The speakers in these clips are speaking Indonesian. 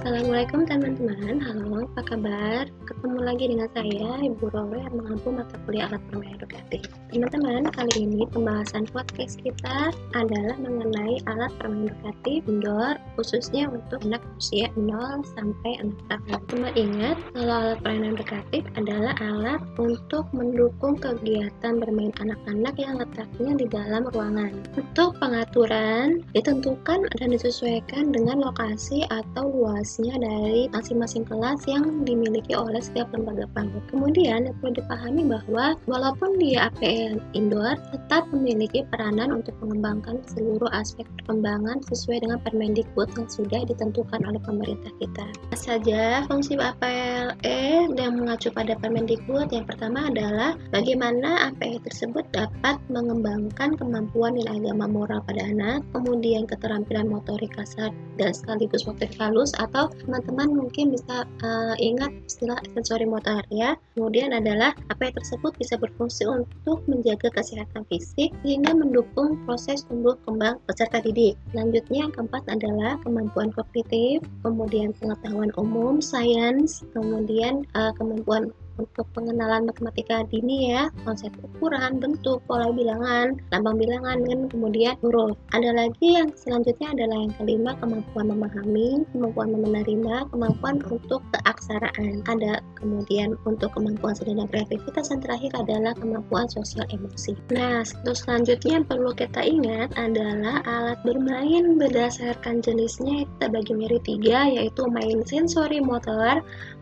Assalamualaikum teman-teman, halo apa kabar? Ketemu lagi dengan saya Ibu Roro yang mengampu mata kuliah alat permainan edukatif Teman-teman, kali ini pembahasan podcast kita adalah mengenai alat permainan edukatif indoor khususnya untuk anak usia 0 sampai 6 tahun Cuma ingat, kalau alat permainan edukatif adalah alat untuk mendukung kegiatan bermain anak-anak yang letaknya di dalam ruangan Untuk pengaturan ditentukan dan disesuaikan dengan lokasi atau luasnya dari masing-masing kelas yang dimiliki oleh setiap lembaga PAUD. Kemudian perlu dipahami bahwa walaupun dia APL indoor tetap memiliki peranan untuk mengembangkan seluruh aspek perkembangan sesuai dengan Permendikbud yang sudah ditentukan oleh pemerintah kita. Apa saja fungsi APLE yang mengacu pada Permendikbud? Yang pertama adalah bagaimana APE tersebut dapat mengembangkan kemampuan nilai agama moral pada anak, kemudian keterampilan motorik kasar dan sekaligus motorik halus atau teman-teman mungkin bisa uh, ingat istilah sensori motor ya. Kemudian adalah yang tersebut bisa berfungsi untuk menjaga kesehatan fisik sehingga mendukung proses tumbuh kembang peserta didik. Selanjutnya yang keempat adalah kemampuan kognitif, kemudian pengetahuan umum, sains, kemudian uh, kemampuan untuk pengenalan matematika dini ya, konsep ukuran, bentuk, pola bilangan, lambang bilangan, dan kemudian huruf. Ada lagi yang selanjutnya adalah yang kelima, kemampuan memahami, kemampuan menerima, kemampuan untuk keaksaraan. Ada kemudian untuk kemampuan seni dan kreativitas yang terakhir adalah kemampuan sosial emosi. Nah, terus selanjutnya perlu kita ingat adalah alat bermain berdasarkan jenisnya kita bagi menjadi tiga, yaitu main sensori motor,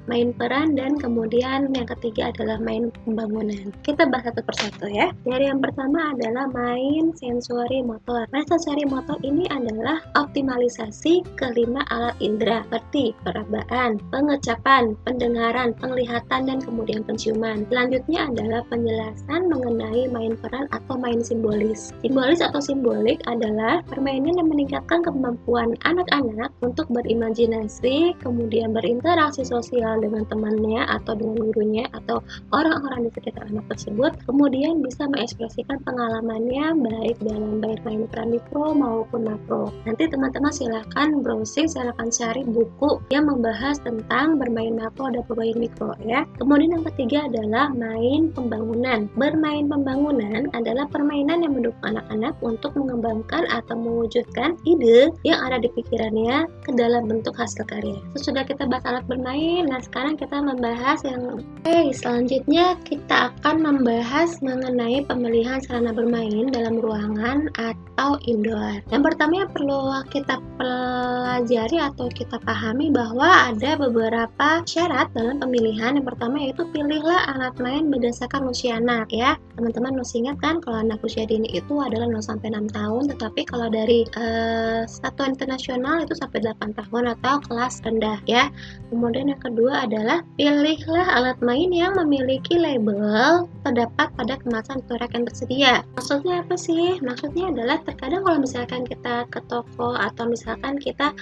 main peran, dan kemudian yang ketiga adalah main pembangunan. Kita bahas satu persatu ya. Dari yang pertama adalah main sensori motor. Main sensori motor ini adalah optimalisasi kelima alat indera seperti perabaan, pengecapan, pendengaran, penglihatan, dan kemudian penciuman. Selanjutnya adalah penjelasan mengenai main peran atau main simbolis. Simbolis atau simbolik adalah permainan yang meningkatkan kemampuan anak-anak untuk berimajinasi, kemudian berinteraksi sosial dengan temannya atau dengan gurunya atau orang-orang di sekitar anak tersebut kemudian bisa mengekspresikan pengalamannya baik dalam baik mikro maupun makro. Nanti teman-teman silahkan browsing silahkan cari buku yang membahas tentang bermain makro dan bermain mikro ya. Kemudian yang ketiga adalah main pembangunan. Bermain pembangunan adalah permainan yang mendukung anak-anak untuk mengembangkan atau mewujudkan ide yang ada di pikirannya ke dalam bentuk hasil karya. Sesudah kita bahas alat bermain nah sekarang kita membahas yang oke selanjutnya kita akan membahas mengenai pemilihan sarana bermain dalam ruangan atau indoor. Yang pertama yang perlu kita pelajari atau kita pahami bahwa ada beberapa syarat dalam pemilihan. Yang pertama yaitu pilihlah alat main berdasarkan usia anak ya. Teman-teman masih ingat kan kalau anak usia dini itu adalah 0 sampai 6 tahun tetapi kalau dari uh, satuan internasional itu sampai 8 tahun atau kelas rendah ya. Kemudian yang kedua adalah pilihlah alat yang memiliki label terdapat pada kemasan atau yang tersedia. Maksudnya apa sih? Maksudnya adalah terkadang kalau misalkan kita ke toko atau misalkan kita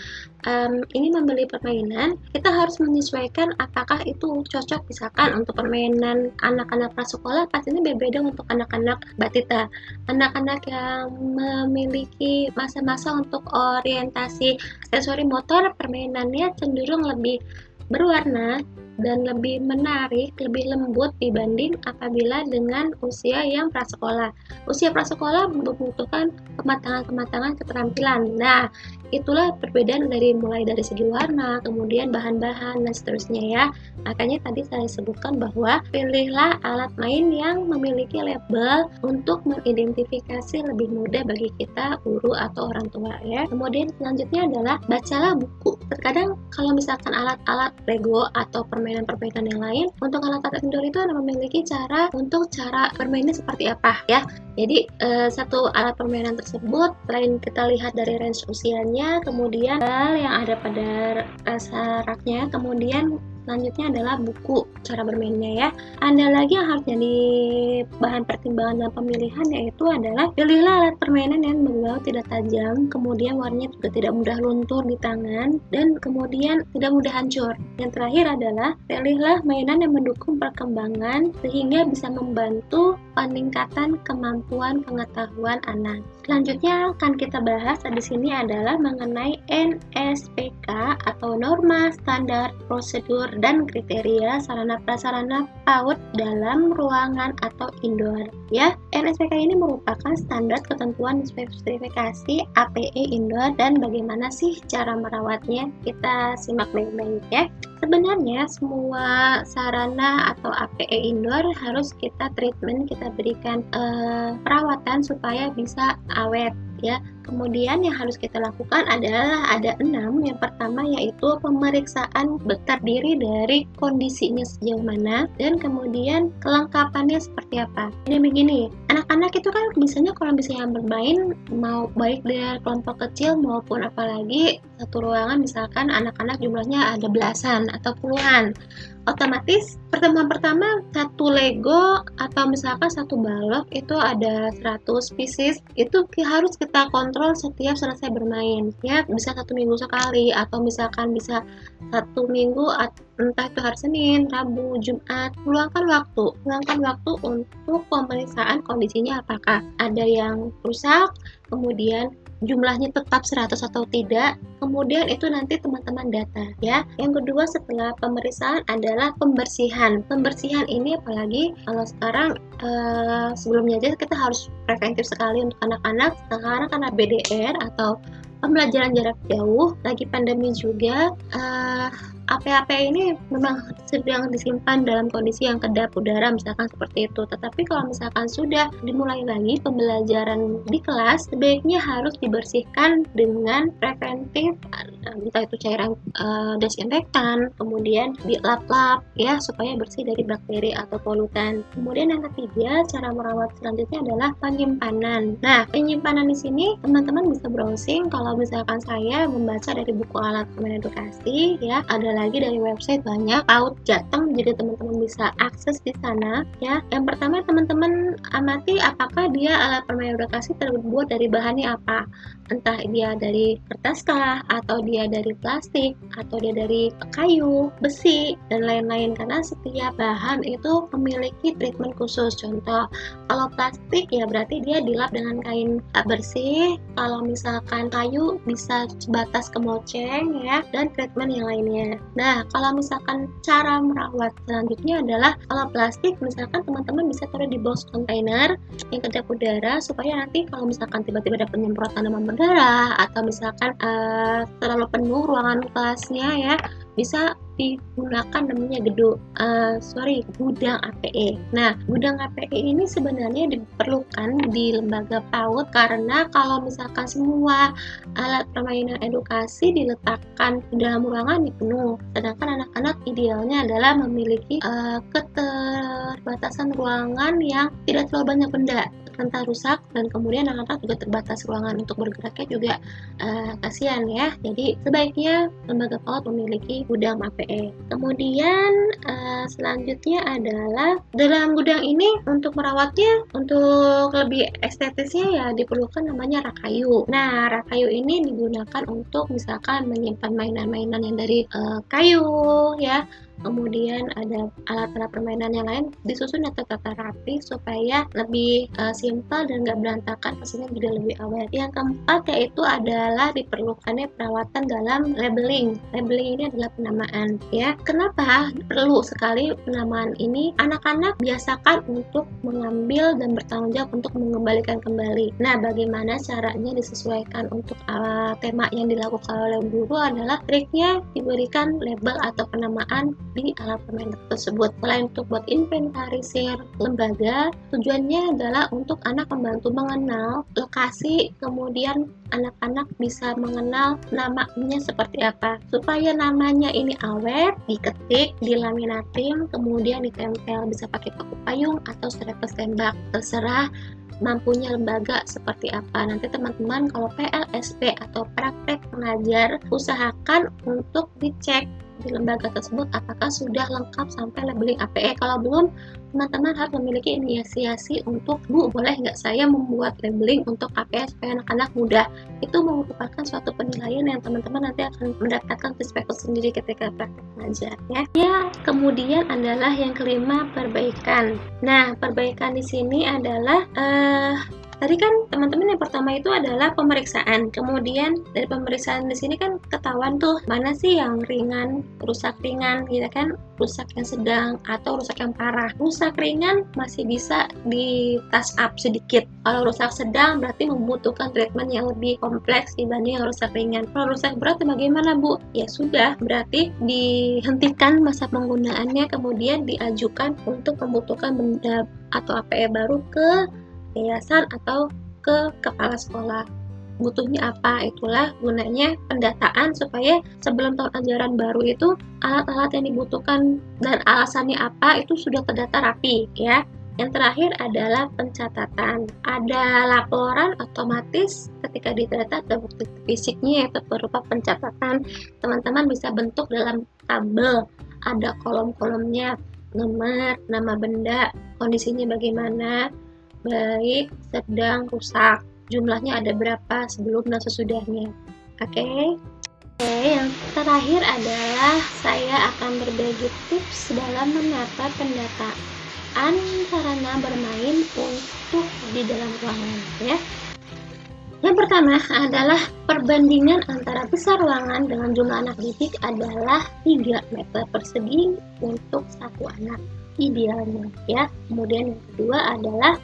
um, ini membeli permainan, kita harus menyesuaikan apakah itu cocok misalkan untuk permainan anak-anak prasekolah pastinya berbeda untuk anak-anak batita. Anak-anak yang memiliki masa-masa untuk orientasi aksesori motor permainannya cenderung lebih berwarna dan lebih menarik, lebih lembut dibanding apabila dengan usia yang prasekolah. Usia prasekolah membutuhkan kematangan-kematangan keterampilan. Nah, itulah perbedaan dari mulai dari segi warna, kemudian bahan-bahan dan seterusnya ya. Makanya tadi saya sebutkan bahwa pilihlah alat main yang memiliki label untuk mengidentifikasi lebih mudah bagi kita guru atau orang tua ya. Kemudian selanjutnya adalah bacalah buku. Terkadang kalau misalkan alat-alat Lego atau permainan-permainan yang lain, untuk alat-alat indoor itu memiliki cara untuk cara bermainnya seperti apa ya. Jadi eh, satu alat permainan tersebut selain kita lihat dari range usianya kemudian yang ada pada rasa raknya, kemudian selanjutnya adalah buku cara bermainnya ya. Ada lagi yang harus jadi bahan pertimbangan dalam pemilihan yaitu adalah pilihlah alat permainan yang berbau tidak tajam kemudian warnanya juga tidak mudah luntur di tangan dan kemudian tidak mudah hancur. Yang terakhir adalah pilihlah mainan yang mendukung perkembangan sehingga bisa membantu peningkatan kemampuan pengetahuan anak. Selanjutnya akan kita bahas di sini adalah mengenai NSPK atau norma standar prosedur dan kriteria sarana prasarana PAUD dalam ruangan atau indoor. Ya, NSPK ini merupakan standar ketentuan spesifikasi APE indoor dan bagaimana sih cara merawatnya. Kita simak baik-baik ya. Sebenarnya semua sarana atau APE indoor harus kita treatment, kita berikan uh, perawatan supaya bisa awet ya. Kemudian yang harus kita lakukan adalah ada enam. Yang pertama yaitu pemeriksaan terdiri dari kondisinya sejauh mana dan kemudian kelengkapannya seperti apa. Ini begini, anak-anak itu kan biasanya kalau misalnya bermain mau baik dari kelompok kecil maupun apalagi satu ruangan misalkan anak-anak jumlahnya ada belasan atau puluhan otomatis pertemuan pertama satu Lego atau misalkan satu balok itu ada 100 pieces. Itu harus kita kontrol setiap selesai bermain. Ya bisa satu minggu sekali atau misalkan bisa satu minggu entah itu hari Senin, Rabu, Jumat. Luangkan waktu luangkan waktu untuk pemeriksaan kondisinya apakah ada yang rusak kemudian jumlahnya tetap 100 atau tidak kemudian itu nanti teman-teman data ya. Yang kedua setelah pemeriksaan adalah pembersihan. Pembersihan ini apalagi kalau sekarang uh, sebelumnya aja kita harus preventif sekali untuk anak-anak. Sekarang karena BDR atau pembelajaran jarak jauh lagi pandemi juga uh, AP-AP ini memang sedang disimpan dalam kondisi yang kedap udara misalkan seperti itu. Tetapi kalau misalkan sudah dimulai lagi pembelajaran di kelas sebaiknya harus dibersihkan dengan preventif entah itu cairan uh, desinfektan kemudian di lap-lap ya supaya bersih dari bakteri atau polutan. Kemudian yang ketiga cara merawat selanjutnya adalah penyimpanan. Nah penyimpanan di sini teman-teman bisa browsing. Kalau misalkan saya membaca dari buku alat edukasi ya ada lagi dari website banyak paut Jateng jadi teman-teman bisa akses di sana ya. Yang pertama teman-teman amati apakah dia alat permainan edukasi terbuat dari bahannya apa entah dia dari kertas kah atau dia dari plastik atau dia dari kayu besi dan lain-lain. Karena setiap bahan itu memiliki treatment khusus. Contoh kalau plastik ya berarti dia dilap dengan kain bersih. Kalau misalkan kayu bisa sebatas kemoceng ya dan treatment yang lainnya. Nah kalau misalkan cara merawat selanjutnya adalah kalau plastik misalkan teman-teman bisa taruh di box container yang kedap udara supaya nanti kalau misalkan tiba-tiba ada penyemprotan demam berdarah atau misalkan uh, terlalu penuh ruangan kelasnya ya bisa digunakan namanya gedung uh, sorry gudang APE. Nah, gudang APE ini sebenarnya diperlukan di lembaga PAUD karena kalau misalkan semua alat permainan edukasi diletakkan di dalam ruangan penuh, sedangkan anak-anak idealnya adalah memiliki uh, keterbatasan ruangan yang tidak terlalu banyak benda rentan rusak dan kemudian anak-anak juga terbatas ruangan untuk bergeraknya juga uh, kasihan ya. Jadi sebaiknya lembaga PAUD memiliki gudang APE kemudian uh, selanjutnya adalah dalam gudang ini untuk merawatnya untuk lebih estetisnya ya diperlukan namanya rakayu. Nah rakayu ini digunakan untuk misalkan menyimpan mainan-mainan yang dari uh, kayu ya kemudian ada alat-alat permainan yang lain disusun atau tata rapi supaya lebih uh, simpel dan gak berantakan pastinya juga lebih awet. Yang keempat yaitu adalah diperlukannya perawatan dalam labeling. Labeling ini adalah penamaan ya. Kenapa perlu sekali penamaan ini? Anak-anak biasakan untuk mengambil dan bertanggung jawab untuk mengembalikan kembali. Nah bagaimana caranya disesuaikan untuk uh, tema yang dilakukan oleh guru adalah triknya diberikan label atau penamaan di alat permainan tersebut. Selain untuk buat inventarisir lembaga, tujuannya adalah untuk anak membantu mengenal lokasi, kemudian anak-anak bisa mengenal namanya seperti apa. Supaya namanya ini awet, diketik, dilaminatin, kemudian ditempel bisa pakai paku payung atau strepes tembak. Terserah mampunya lembaga seperti apa. Nanti teman-teman kalau PLSP atau praktek pengajar usahakan untuk dicek di lembaga tersebut apakah sudah lengkap sampai labeling APE kalau belum teman-teman harus memiliki inisiasi untuk Bu boleh nggak saya membuat labeling untuk APE supaya anak-anak mudah itu merupakan suatu penilaian yang teman-teman nanti akan mendapatkan perspektif sendiri ketika praktek mengajar ya. ya kemudian adalah yang kelima perbaikan nah perbaikan di sini adalah uh, Tadi kan teman-teman yang pertama itu adalah pemeriksaan. Kemudian dari pemeriksaan di sini kan ketahuan tuh mana sih yang ringan, rusak ringan gitu kan, rusak yang sedang atau rusak yang parah. Rusak ringan masih bisa di touch up sedikit. Kalau rusak sedang berarti membutuhkan treatment yang lebih kompleks dibanding yang rusak ringan. Kalau rusak berat bagaimana Bu? Ya sudah, berarti dihentikan masa penggunaannya kemudian diajukan untuk membutuhkan benda atau APE baru ke yayasan atau ke kepala sekolah butuhnya apa itulah gunanya pendataan supaya sebelum tahun ajaran baru itu alat-alat yang dibutuhkan dan alasannya apa itu sudah terdata rapi ya yang terakhir adalah pencatatan. Ada laporan otomatis ketika didata ada bukti fisiknya yaitu berupa pencatatan. Teman-teman bisa bentuk dalam tabel, ada kolom-kolomnya, nomor, nama benda, kondisinya bagaimana, baik, sedang, rusak. Jumlahnya ada berapa sebelum dan sesudahnya. Oke. Okay? Oke, okay, yang terakhir adalah saya akan berbagi tips dalam menata pendataan sarana bermain untuk di dalam ruangan ya. Yang pertama adalah perbandingan antara besar ruangan dengan jumlah anak didik adalah 3 meter persegi untuk satu anak idealnya ya. Kemudian yang kedua adalah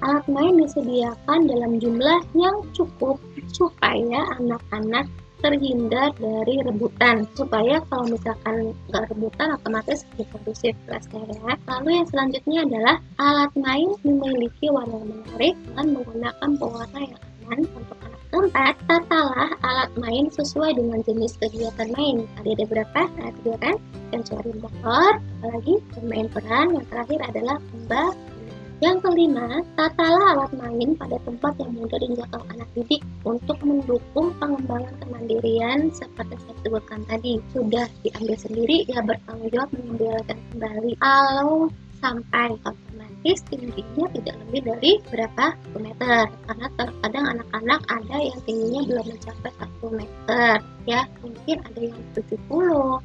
alat main disediakan dalam jumlah yang cukup supaya anak-anak terhindar dari rebutan supaya kalau misalkan nggak rebutan otomatis lebih kondusif kelasnya ya lalu yang selanjutnya adalah alat main memiliki warna menarik dengan menggunakan pewarna yang aman untuk anak Keempat, tatalah alat main sesuai dengan jenis kegiatan main. Ada berapa? Ada tiga kan? Cari motor, apalagi bermain peran. Yang terakhir adalah kembang yang kelima, tatalah alat main pada tempat yang mudah dijangkau anak didik untuk mendukung pengembangan kemandirian seperti saya sebutkan tadi. Sudah diambil sendiri, ya bertanggung jawab mengambilkan kembali. Kalau sampai otomatis tingginya tidak lebih dari berapa meter karena terkadang anak-anak ada yang tingginya belum mencapai 1 meter ya mungkin ada yang 70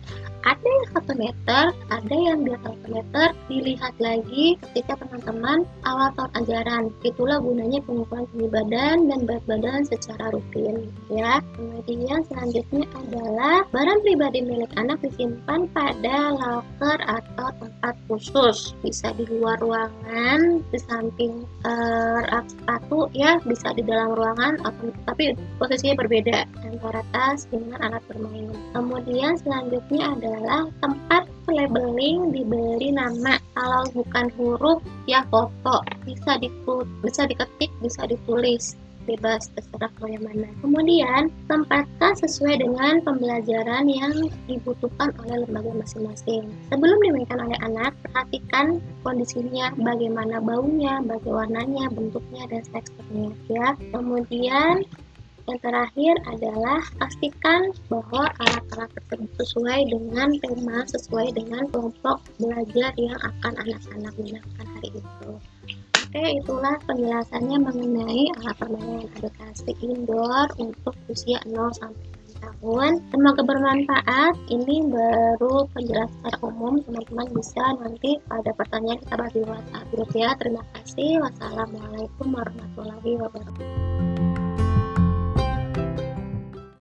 ada yang satu meter, ada yang di atas meter, dilihat lagi ketika teman-teman awal tahun ajaran. Itulah gunanya pengukuran tinggi badan dan berat badan secara rutin ya. Kemudian selanjutnya adalah barang pribadi milik anak disimpan pada locker atau tempat khusus. Bisa di luar ruangan, di samping uh, rak sepatu ya, bisa di dalam ruangan atau tapi posisinya berbeda antara tas dengan alat bermain. Kemudian selanjutnya ada adalah tempat labeling diberi nama. Kalau bukan huruf ya foto. Bisa dikut bisa diketik bisa ditulis. Bebas terserah mau yang mana. Kemudian tempatkan sesuai dengan pembelajaran yang dibutuhkan oleh lembaga masing-masing. Sebelum dimainkan oleh anak perhatikan kondisinya bagaimana baunya bagaimana warnanya bentuknya dan teksturnya ya. Kemudian yang terakhir adalah pastikan bahwa alat-alat tersebut sesuai dengan tema, sesuai dengan kelompok belajar yang akan anak-anak gunakan hari itu. Oke, itulah penjelasannya mengenai alat permainan edukasi indoor untuk usia 0 sampai tahun. Semoga bermanfaat. Ini baru penjelasan secara umum. Teman-teman bisa nanti pada pertanyaan kita bahas di WhatsApp ya. Terima kasih. Wassalamualaikum warahmatullahi wabarakatuh.